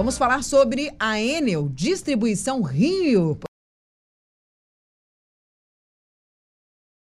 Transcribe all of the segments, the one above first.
Vamos falar sobre a Enel Distribuição Rio.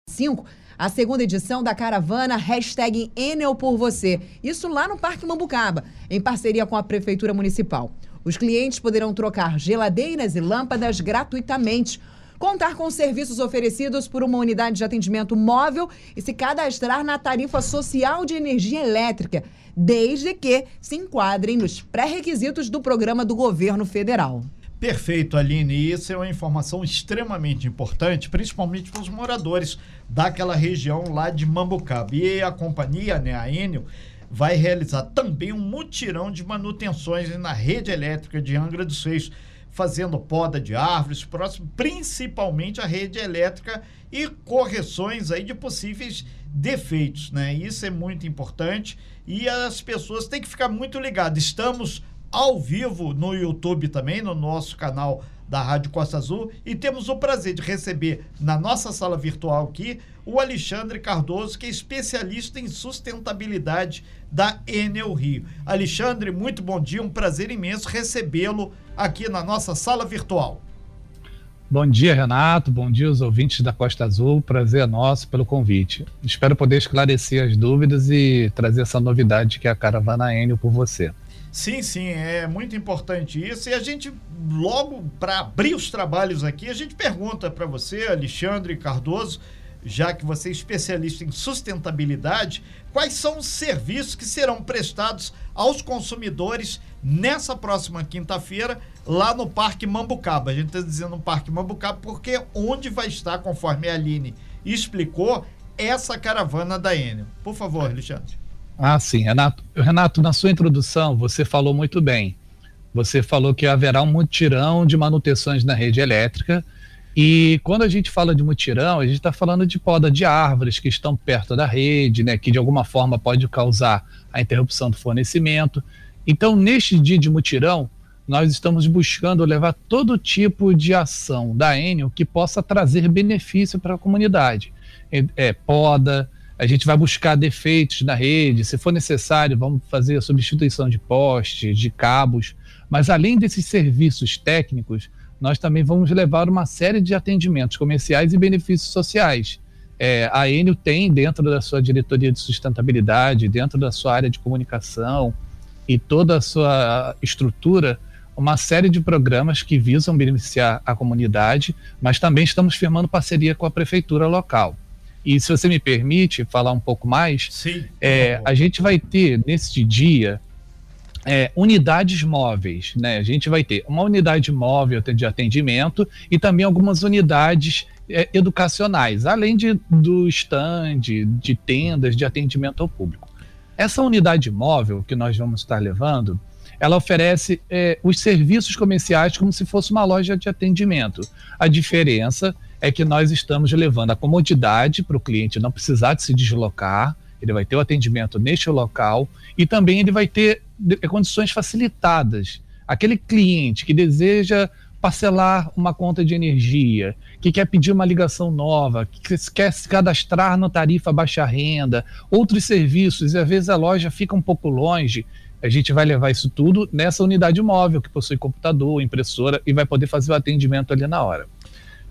5, a segunda edição da caravana hashtag Enel por Você. Isso lá no Parque Mambucaba, em parceria com a Prefeitura Municipal. Os clientes poderão trocar geladeiras e lâmpadas gratuitamente, contar com serviços oferecidos por uma unidade de atendimento móvel e se cadastrar na tarifa social de energia elétrica, desde que se enquadrem nos pré-requisitos do programa do governo federal. Perfeito, Aline. E isso é uma informação extremamente importante, principalmente para os moradores daquela região lá de Mambucaba. E a companhia, né, a Enel, vai realizar também um mutirão de manutenções na rede elétrica de Angra dos Reis, fazendo poda de árvores, próximo, principalmente a rede elétrica e correções aí de possíveis defeitos, né? Isso é muito importante e as pessoas têm que ficar muito ligadas. Estamos ao vivo no YouTube também, no nosso canal da Rádio Costa Azul, e temos o prazer de receber na nossa sala virtual aqui o Alexandre Cardoso, que é especialista em sustentabilidade da Enel Rio. Alexandre, muito bom dia, um prazer imenso recebê-lo aqui na nossa sala virtual. Bom dia, Renato. Bom dia aos ouvintes da Costa Azul. Prazer é nosso pelo convite. Espero poder esclarecer as dúvidas e trazer essa novidade que é a Caravana Enel por você. Sim, sim, é muito importante isso. E a gente, logo para abrir os trabalhos aqui, a gente pergunta para você, Alexandre Cardoso, já que você é especialista em sustentabilidade, quais são os serviços que serão prestados aos consumidores nessa próxima quinta-feira lá no Parque Mambucaba. A gente está dizendo Parque Mambucaba porque onde vai estar, conforme a Aline explicou, essa caravana da Enel. Por favor, Alexandre. Ah, sim. Renato, Renato, na sua introdução, você falou muito bem. Você falou que haverá um mutirão de manutenções na rede elétrica. E quando a gente fala de mutirão, a gente está falando de poda de árvores que estão perto da rede, né, que de alguma forma pode causar a interrupção do fornecimento. Então, neste dia de mutirão, nós estamos buscando levar todo tipo de ação da Enel que possa trazer benefício para a comunidade. É, é poda, a gente vai buscar defeitos na rede, se for necessário, vamos fazer a substituição de postes, de cabos, mas além desses serviços técnicos, nós também vamos levar uma série de atendimentos comerciais e benefícios sociais. É, a Enel tem dentro da sua diretoria de sustentabilidade, dentro da sua área de comunicação e toda a sua estrutura, uma série de programas que visam beneficiar a comunidade, mas também estamos firmando parceria com a prefeitura local. E se você me permite falar um pouco mais, Sim, é, a gente vai ter neste dia é, unidades móveis, né? A gente vai ter uma unidade móvel de atendimento e também algumas unidades é, educacionais, além de, do stand, de tendas de atendimento ao público. Essa unidade móvel que nós vamos estar levando, ela oferece é, os serviços comerciais como se fosse uma loja de atendimento. A diferença é que nós estamos levando a comodidade para o cliente não precisar de se deslocar, ele vai ter o atendimento neste local e também ele vai ter condições facilitadas. Aquele cliente que deseja parcelar uma conta de energia, que quer pedir uma ligação nova, que quer se cadastrar na tarifa baixa renda, outros serviços, e às vezes a loja fica um pouco longe, a gente vai levar isso tudo nessa unidade móvel que possui computador, impressora e vai poder fazer o atendimento ali na hora.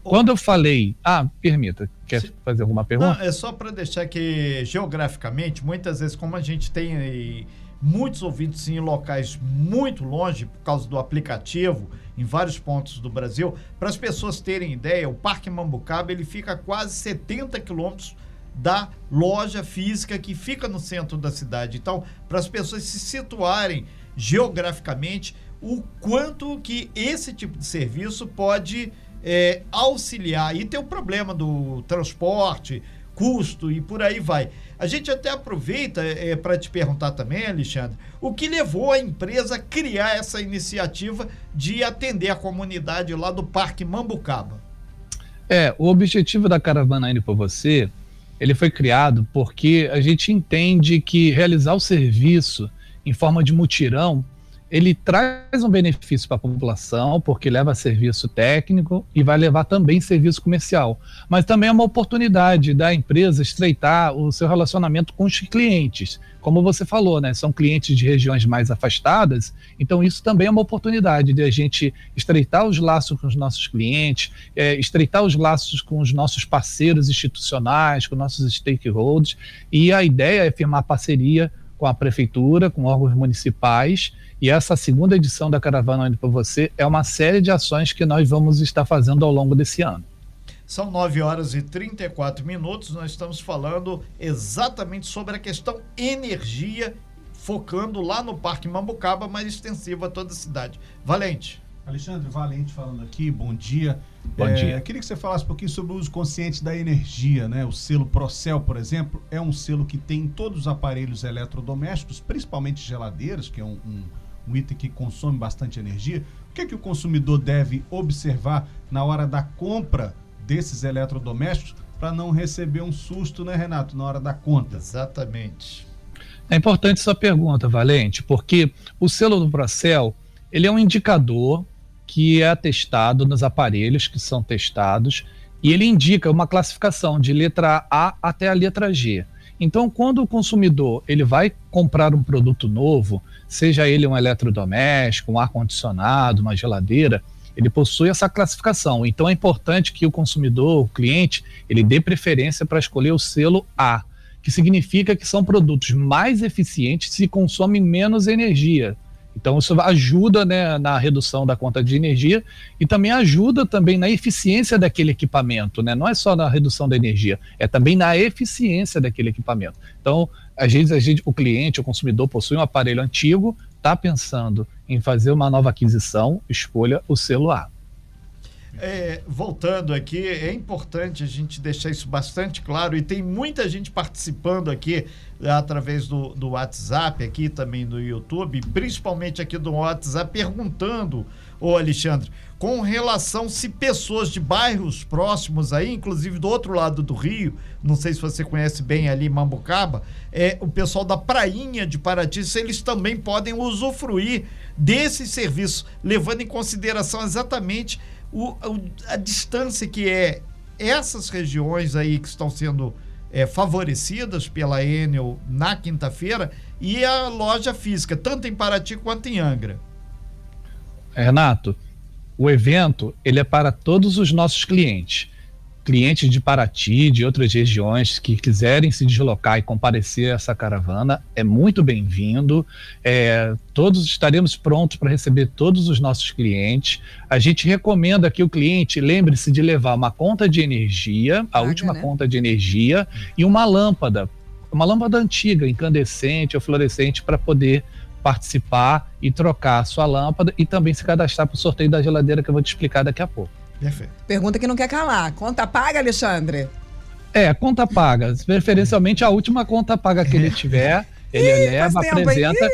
Quando eu falei. Ah, permita, quer fazer alguma pergunta? Não, é só para deixar que geograficamente, muitas vezes, como a gente tem muitos ouvintes em locais muito longe, por causa do aplicativo, em vários pontos do Brasil, para as pessoas terem ideia, o Parque Mambucaba ele fica a quase 70 quilômetros da loja física que fica no centro da cidade. Então, para as pessoas se situarem geograficamente, o quanto que esse tipo de serviço pode é, auxiliar. E tem o problema do transporte, custo e por aí vai. A gente até aproveita é, para te perguntar também, Alexandre, o que levou a empresa a criar essa iniciativa de atender a comunidade lá do Parque Mambucaba? É, o objetivo da Caravana N por Você, ele foi criado porque a gente entende que realizar o serviço em forma de mutirão ele traz um benefício para a população, porque leva serviço técnico e vai levar também serviço comercial. Mas também é uma oportunidade da empresa estreitar o seu relacionamento com os clientes. Como você falou, né? São clientes de regiões mais afastadas, então isso também é uma oportunidade de a gente estreitar os laços com os nossos clientes, é, estreitar os laços com os nossos parceiros institucionais, com nossos stakeholders. E a ideia é firmar parceria com a prefeitura, com órgãos municipais e essa segunda edição da Caravana Onde para Você é uma série de ações que nós vamos estar fazendo ao longo desse ano. São 9 horas e 34 minutos. Nós estamos falando exatamente sobre a questão energia, focando lá no Parque Mambucaba, mas extensiva a toda a cidade. Valente. Alexandre Valente falando aqui, bom dia. Bom é, dia. Queria que você falasse um pouquinho sobre o uso consciente da energia, né? O selo Procel, por exemplo, é um selo que tem em todos os aparelhos eletrodomésticos, principalmente geladeiras, que é um, um um item que consome bastante energia, o que, é que o consumidor deve observar na hora da compra desses eletrodomésticos para não receber um susto, né, Renato, na hora da conta? Exatamente. É importante sua pergunta, Valente, porque o selo do Procel, ele é um indicador que é atestado nos aparelhos que são testados e ele indica uma classificação de letra A até a letra G. Então, quando o consumidor ele vai comprar um produto novo, seja ele um eletrodoméstico, um ar-condicionado, uma geladeira, ele possui essa classificação. Então, é importante que o consumidor, o cliente, ele dê preferência para escolher o selo A, que significa que são produtos mais eficientes e consomem menos energia. Então isso ajuda né, na redução da conta de energia e também ajuda também na eficiência daquele equipamento, né? Não é só na redução da energia, é também na eficiência daquele equipamento. Então, às vezes, a gente, o cliente, o consumidor possui um aparelho antigo, está pensando em fazer uma nova aquisição, escolha o celular. É, voltando aqui, é importante a gente deixar isso bastante claro e tem muita gente participando aqui através do, do WhatsApp, aqui também no YouTube, principalmente aqui do WhatsApp, perguntando, ô Alexandre, com relação se pessoas de bairros próximos aí, inclusive do outro lado do Rio, não sei se você conhece bem ali Mambucaba, é, o pessoal da Prainha de Paraty, se eles também podem usufruir desse serviço, levando em consideração exatamente o, a distância que é essas regiões aí que estão sendo é, favorecidas pela Enel na quinta-feira e a loja física, tanto em Paraty quanto em Angra. Renato, o evento ele é para todos os nossos clientes clientes de Paraty, de outras regiões que quiserem se deslocar e comparecer a essa caravana, é muito bem-vindo. É, todos estaremos prontos para receber todos os nossos clientes. A gente recomenda que o cliente lembre-se de levar uma conta de energia, a Paga, última né? conta de energia, e uma lâmpada, uma lâmpada antiga, incandescente ou fluorescente, para poder participar e trocar a sua lâmpada e também se cadastrar para o sorteio da geladeira que eu vou te explicar daqui a pouco. Perfeito. Pergunta que não quer calar. Conta paga, Alexandre? É, conta paga. Preferencialmente a última conta paga que ele tiver, ele Ih, leva, apresenta.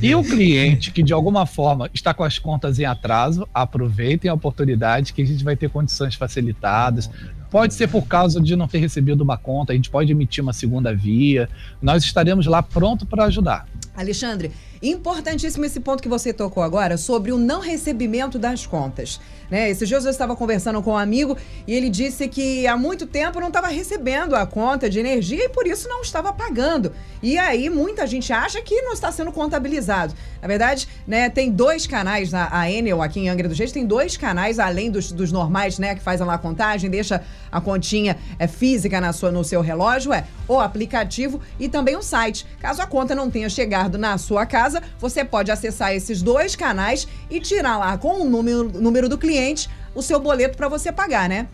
E o cliente que de alguma forma está com as contas em atraso, aproveitem a oportunidade que a gente vai ter condições facilitadas. Pode ser por causa de não ter recebido uma conta, a gente pode emitir uma segunda via. Nós estaremos lá pronto para ajudar. Alexandre, Importantíssimo esse ponto que você tocou agora sobre o não recebimento das contas. Né? Esses dias eu estava conversando com um amigo e ele disse que há muito tempo não estava recebendo a conta de energia e por isso não estava pagando. E aí muita gente acha que não está sendo contabilizado. Na verdade, né, tem dois canais, na, a Enel aqui em Angra do Reis tem dois canais, além dos, dos normais, né, que fazem lá a contagem, deixa a continha é, física na sua, no seu relógio, é o aplicativo e também o site. Caso a conta não tenha chegado na sua casa, você pode acessar esses dois canais e tirar lá com o número, número do cliente o seu boleto para você pagar, né?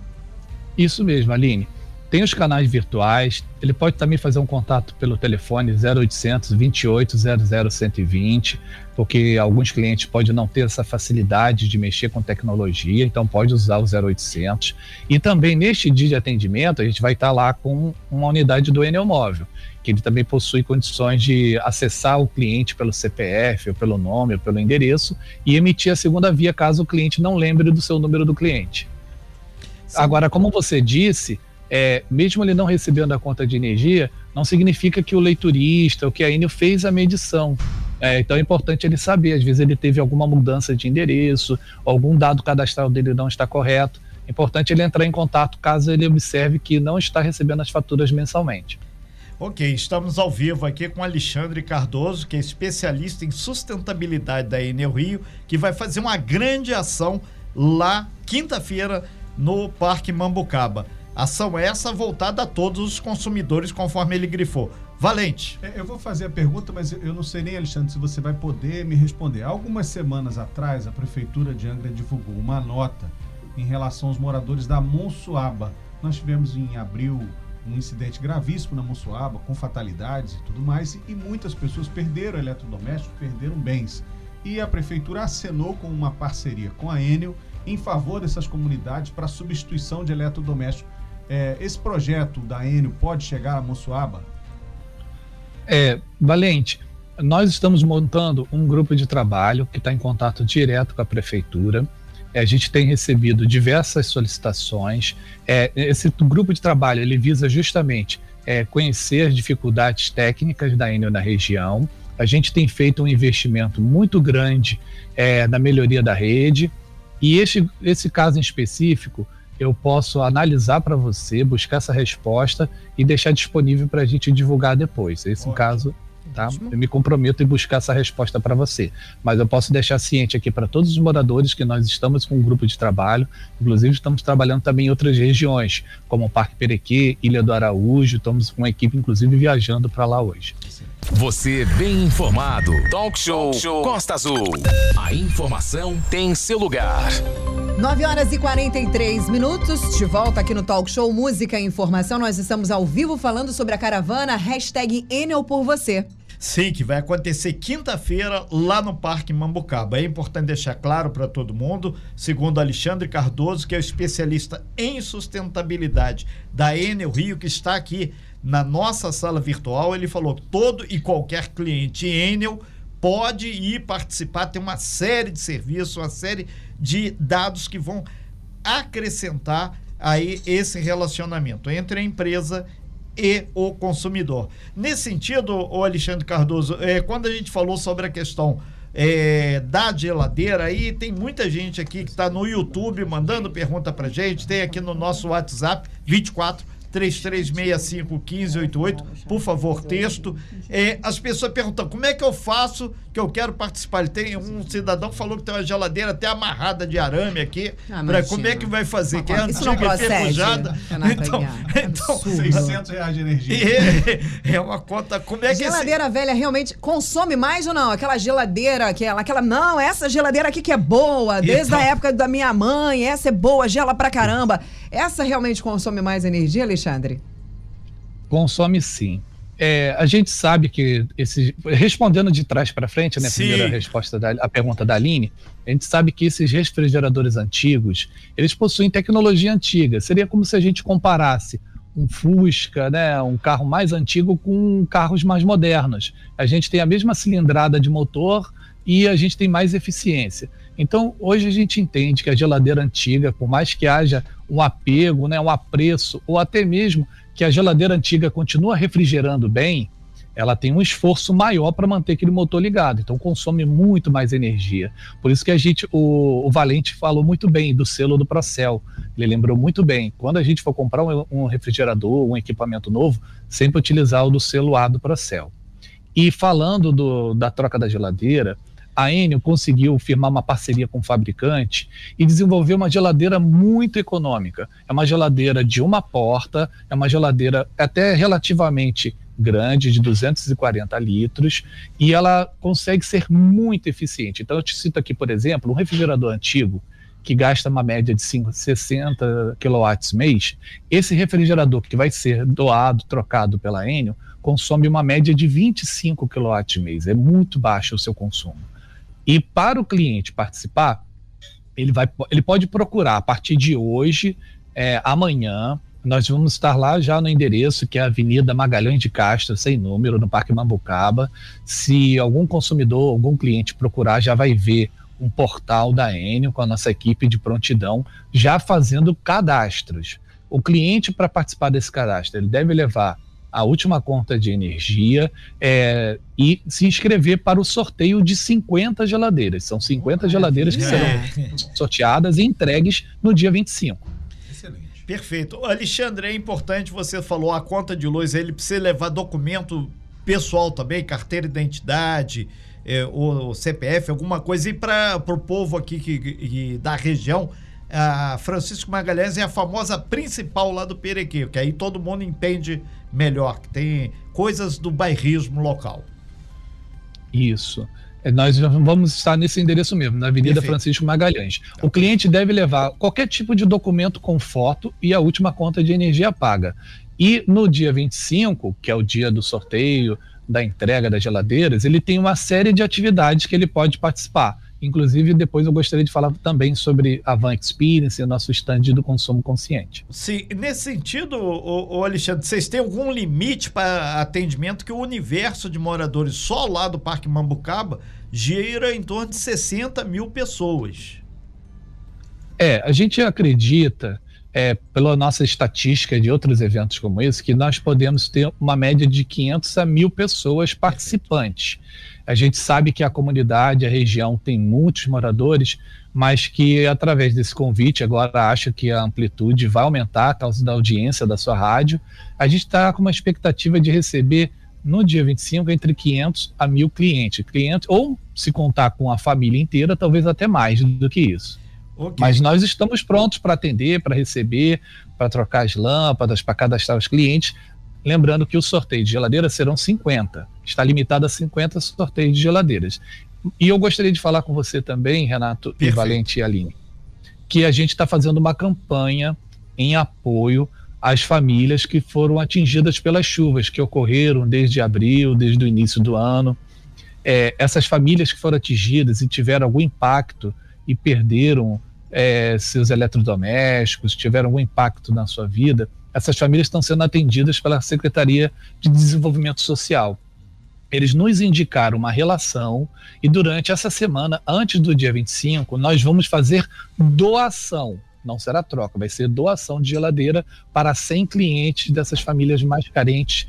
Isso mesmo, Aline. Tem os canais virtuais, ele pode também fazer um contato pelo telefone 0800 28 00 120, porque alguns clientes podem não ter essa facilidade de mexer com tecnologia, então pode usar o 0800. E também neste dia de atendimento, a gente vai estar lá com uma unidade do Enel Móvel, que ele também possui condições de acessar o cliente pelo CPF, ou pelo nome, ou pelo endereço, e emitir a segunda via caso o cliente não lembre do seu número do cliente. Sim. Agora, como você disse, é, mesmo ele não recebendo a conta de energia, não significa que o leiturista ou que a Enel fez a medição. É, então é importante ele saber, às vezes ele teve alguma mudança de endereço, algum dado cadastral dele não está correto. É importante ele entrar em contato caso ele observe que não está recebendo as faturas mensalmente. Ok, estamos ao vivo aqui com Alexandre Cardoso, que é especialista em sustentabilidade da Enel Rio, que vai fazer uma grande ação lá quinta-feira no Parque Mambucaba. Ação essa voltada a todos os consumidores, conforme ele grifou. Valente. É, eu vou fazer a pergunta, mas eu não sei nem, Alexandre, se você vai poder me responder. Algumas semanas atrás, a Prefeitura de Angra divulgou uma nota em relação aos moradores da Monsuaba. Nós tivemos em abril um incidente gravíssimo na Monsuaba, com fatalidades e tudo mais, e muitas pessoas perderam eletrodomésticos, perderam bens. E a Prefeitura acenou com uma parceria com a Enel em favor dessas comunidades para substituição de eletrodomésticos. É, esse projeto da Enel pode chegar a Monsuaba? É, Valente, nós estamos montando um grupo de trabalho que está em contato direto com a prefeitura. É, a gente tem recebido diversas solicitações. É, esse grupo de trabalho ele visa justamente é, conhecer as dificuldades técnicas da Enel na região. A gente tem feito um investimento muito grande é, na melhoria da rede. E esse, esse caso em específico, eu posso analisar para você, buscar essa resposta e deixar disponível para a gente divulgar depois. Esse Ótimo. caso, tá? Eu me comprometo em buscar essa resposta para você. Mas eu posso deixar ciente aqui para todos os moradores que nós estamos com um grupo de trabalho, inclusive estamos trabalhando também em outras regiões, como o Parque Perequê, Ilha do Araújo, estamos com uma equipe inclusive viajando para lá hoje. Você bem informado. Talk Show, Talk Show Costa Azul. A informação tem seu lugar. 9 horas e 43 minutos, de volta aqui no Talk Show Música e Informação. Nós estamos ao vivo falando sobre a caravana hashtag Enel por você. Sim, que vai acontecer quinta-feira lá no Parque Mambucaba. É importante deixar claro para todo mundo, segundo Alexandre Cardoso, que é o especialista em sustentabilidade da Enel Rio, que está aqui na nossa sala virtual, ele falou que todo e qualquer cliente Enel pode ir participar, tem uma série de serviços, uma série de dados que vão acrescentar aí esse relacionamento entre a empresa e o consumidor. Nesse sentido, o Alexandre Cardoso, é, quando a gente falou sobre a questão é, da geladeira, aí tem muita gente aqui que está no YouTube mandando pergunta para gente, tem aqui no nosso WhatsApp 24 3365 1588, por favor, texto. É, as pessoas perguntam como é que eu faço que eu quero participar. Tem um cidadão falou que tem uma geladeira até amarrada de arame aqui. Ah, pra, como é que vai fazer? Que é antiga, enferrujada. Então, então 600 reais de energia. É, é, uma conta. Como é que geladeira esse... velha realmente consome mais ou não? Aquela geladeira, aquela, aquela não, essa geladeira aqui que é boa, desde então... a época da minha mãe, essa é boa, gela pra caramba. Essa realmente consome mais energia, Alexandre? Consome sim. É, a gente sabe que esse, respondendo de trás para frente, né, a primeira resposta da a pergunta da Aline, a gente sabe que esses refrigeradores antigos, eles possuem tecnologia antiga. Seria como se a gente comparasse um Fusca, né, um carro mais antigo com carros mais modernos. A gente tem a mesma cilindrada de motor e a gente tem mais eficiência. Então, hoje a gente entende que a geladeira antiga, por mais que haja um apego, né, um apreço, ou até mesmo que a geladeira antiga continua refrigerando bem, ela tem um esforço maior para manter aquele motor ligado, então consome muito mais energia. Por isso que a gente, o, o, Valente falou muito bem do selo do Procel. Ele lembrou muito bem. Quando a gente for comprar um, um refrigerador, um equipamento novo, sempre utilizar o do selo A do Procel. E falando do, da troca da geladeira, a Enel conseguiu firmar uma parceria com o fabricante e desenvolver uma geladeira muito econômica. É uma geladeira de uma porta, é uma geladeira até relativamente grande, de 240 litros, e ela consegue ser muito eficiente. Então, eu te cito aqui, por exemplo, um refrigerador antigo que gasta uma média de 5, 60 kW mês, esse refrigerador que vai ser doado, trocado pela Enel, consome uma média de 25 kW mês. É muito baixo o seu consumo. E para o cliente participar, ele, vai, ele pode procurar a partir de hoje, é, amanhã, nós vamos estar lá já no endereço que é a Avenida Magalhães de Castro, sem número, no Parque Mambucaba. Se algum consumidor, algum cliente procurar, já vai ver um portal da Enio com a nossa equipe de prontidão já fazendo cadastros. O cliente, para participar desse cadastro, ele deve levar a última conta de energia é, e se inscrever para o sorteio de 50 geladeiras. São 50 geladeiras que serão É. sorteadas e entregues no dia 25. Excelente. Perfeito. Alexandre, é importante, você falou, a conta de luz, ele precisa levar documento pessoal também, carteira de identidade, é, o CPF, alguma coisa. E para o povo aqui que, que- da região, a Francisco Magalhães é a famosa principal lá do Perequê, que aí todo mundo entende melhor, que tem coisas do bairrismo local. Isso. É, Nós vamos estar nesse endereço mesmo, na Avenida Perfeito. Francisco Magalhães. O cliente deve levar qualquer tipo de documento com foto e a última conta de energia paga. E no dia 25, que é o dia do sorteio, da entrega das geladeiras, ele tem uma série de atividades que ele pode participar. Inclusive, depois eu gostaria de falar também sobre a Van Experience, nosso stand do consumo consciente. Sim, nesse sentido, ô, ô Alexandre, vocês têm algum limite para atendimento que o universo de moradores só lá do Parque Mambucaba gira em torno de 60 mil pessoas? É, a gente acredita, é, pela nossa estatística de outros eventos como esse, que nós podemos ter uma média de 500 a mil pessoas participantes. A gente sabe que a comunidade, a região tem muitos moradores, mas que através desse convite, agora acho que a amplitude vai aumentar a causa da audiência da sua rádio. A gente está com uma expectativa de receber no dia 25 entre 500 a mil clientes. clientes ou, se contar com a família inteira, talvez até mais do que isso. Ok. Mas nós estamos prontos para atender, para receber, para trocar as lâmpadas, para cadastrar os clientes. Lembrando que o sorteio de geladeiras serão 50. Está limitado a 50 sorteios de geladeiras. E eu gostaria de falar com você também, Renato, e Perfeito. Valente e Aline, que a gente está fazendo uma campanha em apoio às famílias que foram atingidas pelas chuvas que ocorreram desde abril, desde o início do ano. É, essas famílias que foram atingidas e tiveram algum impacto e perderam é, seus eletrodomésticos, tiveram algum impacto na sua vida, essas famílias estão sendo atendidas pela Secretaria de Desenvolvimento Social. Eles nos indicaram uma relação e durante essa semana, antes do dia 25, nós vamos fazer doação. Não será troca, vai ser doação de geladeira para 100 clientes dessas famílias mais carentes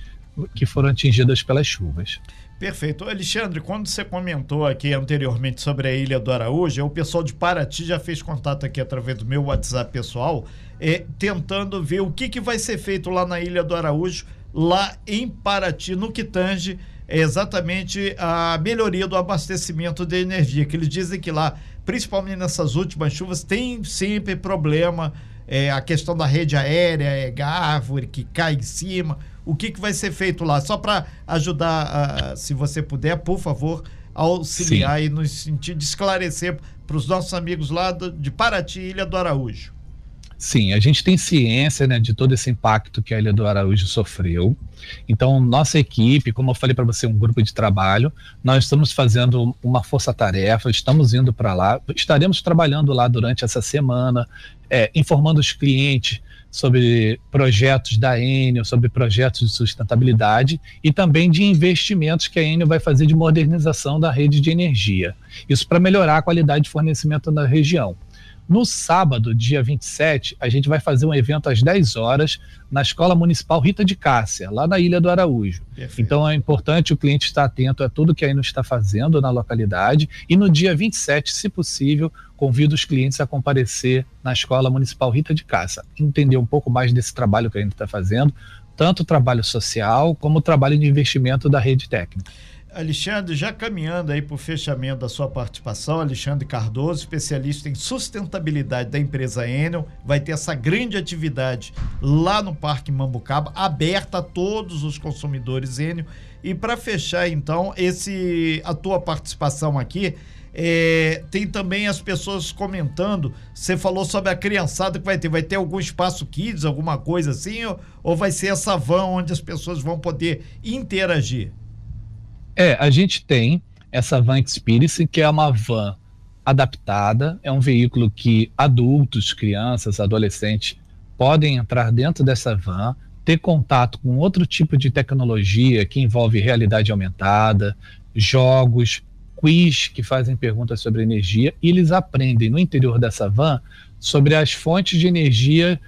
que foram atingidas pelas chuvas. Perfeito. Alexandre, quando você comentou aqui anteriormente sobre a Ilha do Araújo, o pessoal de Paraty já fez contato aqui através do meu WhatsApp pessoal, é, tentando ver o que, que vai ser feito lá na Ilha do Araújo, lá em Paraty, no que tange é exatamente a melhoria do abastecimento de energia, que eles dizem que lá, principalmente nessas últimas chuvas, tem sempre problema, é, a questão da rede aérea, é árvore que cai em cima, o que, que vai ser feito lá? Só para ajudar, ah, se você puder, por favor, auxiliar e nos sentido de esclarecer para os nossos amigos lá do- de Paraty, Ilha do Araújo. Sim, a gente tem ciência né, de todo esse impacto que a Ilha do Araújo sofreu. Então, nossa equipe, como eu falei para você, um grupo de trabalho, nós estamos fazendo uma força-tarefa, estamos indo para lá, estaremos trabalhando lá durante essa semana, é, informando os clientes sobre projetos da Enel, sobre projetos de sustentabilidade e também de investimentos que a Enel vai fazer de modernização da rede de energia. Isso para melhorar a qualidade de fornecimento na região. No sábado, dia 27, a gente vai fazer um evento às 10 horas na Escola Municipal Rita de Cássia, lá na Ilha do Araújo. Perfeito. Então é importante o cliente estar atento a tudo que a Ino está fazendo na localidade. E no dia 27, se possível, convido os clientes a comparecer na Escola Municipal Rita de Cássia, entender um pouco mais desse trabalho que a Ino está fazendo, tanto o trabalho social como o trabalho de investimento da rede técnica. Alexandre, já caminhando aí para o fechamento da sua participação, Alexandre Cardoso, especialista em sustentabilidade da empresa Enel, vai ter essa grande atividade lá no Parque Mambucaba, aberta a todos os consumidores Enel. E para fechar, então, esse a tua participação aqui, é, tem também as pessoas comentando. Você falou sobre a criançada que vai ter. Vai ter algum espaço kids, alguma coisa assim? Ou, ou vai ser essa van onde as pessoas vão poder interagir? É, a gente tem essa Van Experience, que é uma van adaptada, é um veículo que adultos, crianças, adolescentes podem entrar dentro dessa van, ter contato com outro tipo de tecnologia que envolve realidade aumentada, jogos, quiz que fazem perguntas sobre energia, e eles aprendem no interior dessa van sobre as fontes de energia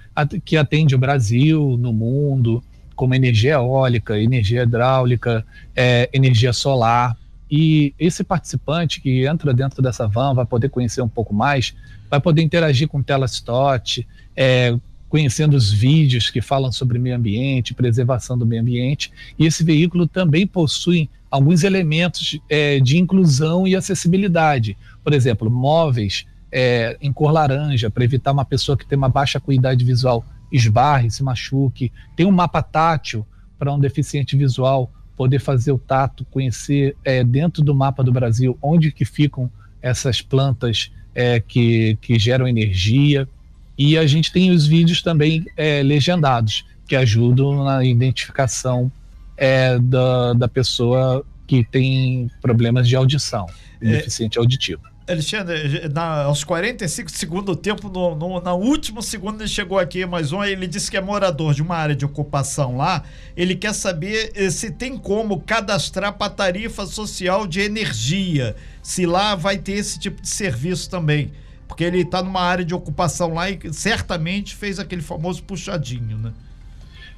que atende o Brasil, no mundo, como energia eólica, energia hidráulica, é, energia solar. E esse participante que entra dentro dessa van vai poder conhecer um pouco mais, vai poder interagir com Telestot, é, conhecendo os vídeos que falam sobre meio ambiente, preservação do meio ambiente. E esse veículo também possui alguns elementos é, de inclusão e acessibilidade. Por exemplo, móveis é, em cor laranja, para evitar uma pessoa que tem uma baixa acuidade visual esbarre, se machuque. Tem um mapa tátil para um deficiente visual poder fazer o tato, conhecer é, dentro do mapa do Brasil onde que ficam essas plantas é, que, que geram energia. E a gente tem os vídeos também é, legendados, que ajudam na identificação é, da, da pessoa que tem problemas de audição, é, deficiente auditivo. Alexandre, na, aos 45 segundos do tempo, no, no, na último segundo ele chegou aqui mais um, ele disse que é morador de uma área de ocupação lá, ele quer saber eh, se tem como cadastrar para tarifa social de energia, se lá vai ter esse tipo de serviço também, porque ele está numa área de ocupação lá e certamente fez aquele famoso puxadinho, né?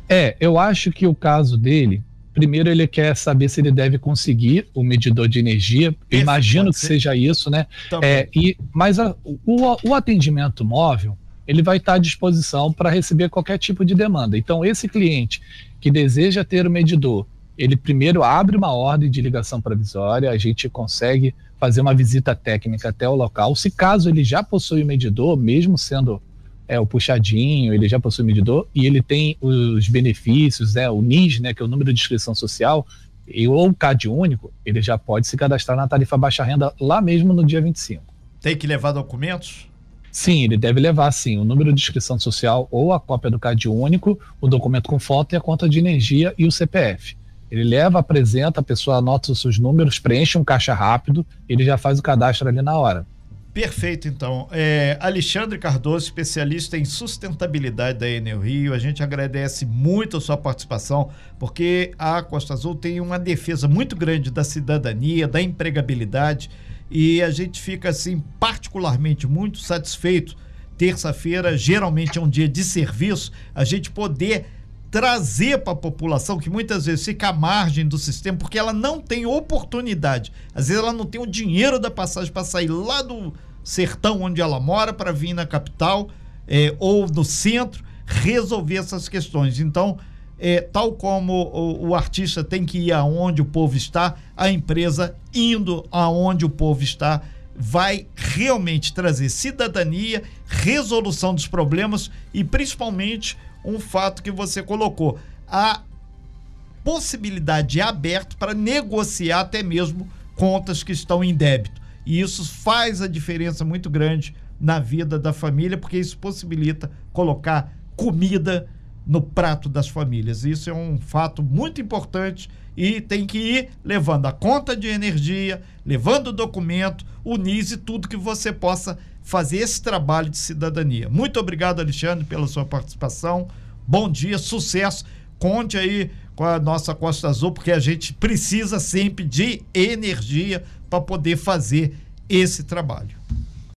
É, eu acho que o caso dele, Primeiro, ele quer saber se ele deve conseguir o medidor de energia. Eu imagino que ser. seja isso, né? É, e, mas a, o, o atendimento móvel, ele vai estar à disposição para receber qualquer tipo de demanda. Então, esse cliente que deseja ter o medidor, ele primeiro abre uma ordem de ligação provisória, a gente consegue fazer uma visita técnica até o local. Se caso ele já possui o medidor, mesmo sendo é o puxadinho, ele já possui medidor e ele tem os benefícios, né, o NIS, né, que é o número de inscrição social, e ou o CAD único, ele já pode se cadastrar na tarifa baixa renda lá mesmo no dia 25. Tem que levar documentos? Sim, ele deve levar sim o número de inscrição social ou a cópia do CAD único, o documento com foto e a conta de energia e o CPF. Ele leva, apresenta, a pessoa anota os seus números, preenche um caixa rápido, ele já faz o cadastro ali na hora. Perfeito, então. É, Alexandre Cardoso, especialista em sustentabilidade da Enel Rio, a gente agradece muito a sua participação, porque a Costa Azul tem uma defesa muito grande da cidadania, da empregabilidade, e a gente fica, assim, particularmente muito satisfeito. Terça-feira, geralmente é um dia de serviço, a gente poder trazer para a população que muitas vezes fica à margem do sistema porque ela não tem oportunidade. Às vezes ela não tem o dinheiro da passagem para sair lá do, sertão onde ela mora para vir na capital é, ou no centro resolver essas questões. Então, é, tal como o, o, artista tem que ir aonde o povo está, a empresa indo aonde o povo está vai realmente trazer cidadania, resolução dos problemas e principalmente um fato que você colocou, a possibilidade aberta para negociar até mesmo contas que estão em débito. E isso faz a diferença muito grande na vida da família, porque isso possibilita colocar comida no prato das famílias. Isso é um fato muito importante e tem que ir levando a conta de energia, levando o documento, o NIS e tudo que você possa fazer esse trabalho de cidadania. Muito obrigado, Alexandre, pela sua participação. Bom dia, sucesso. Conte aí com a nossa Costa Azul, porque a gente precisa sempre de energia para poder fazer esse trabalho.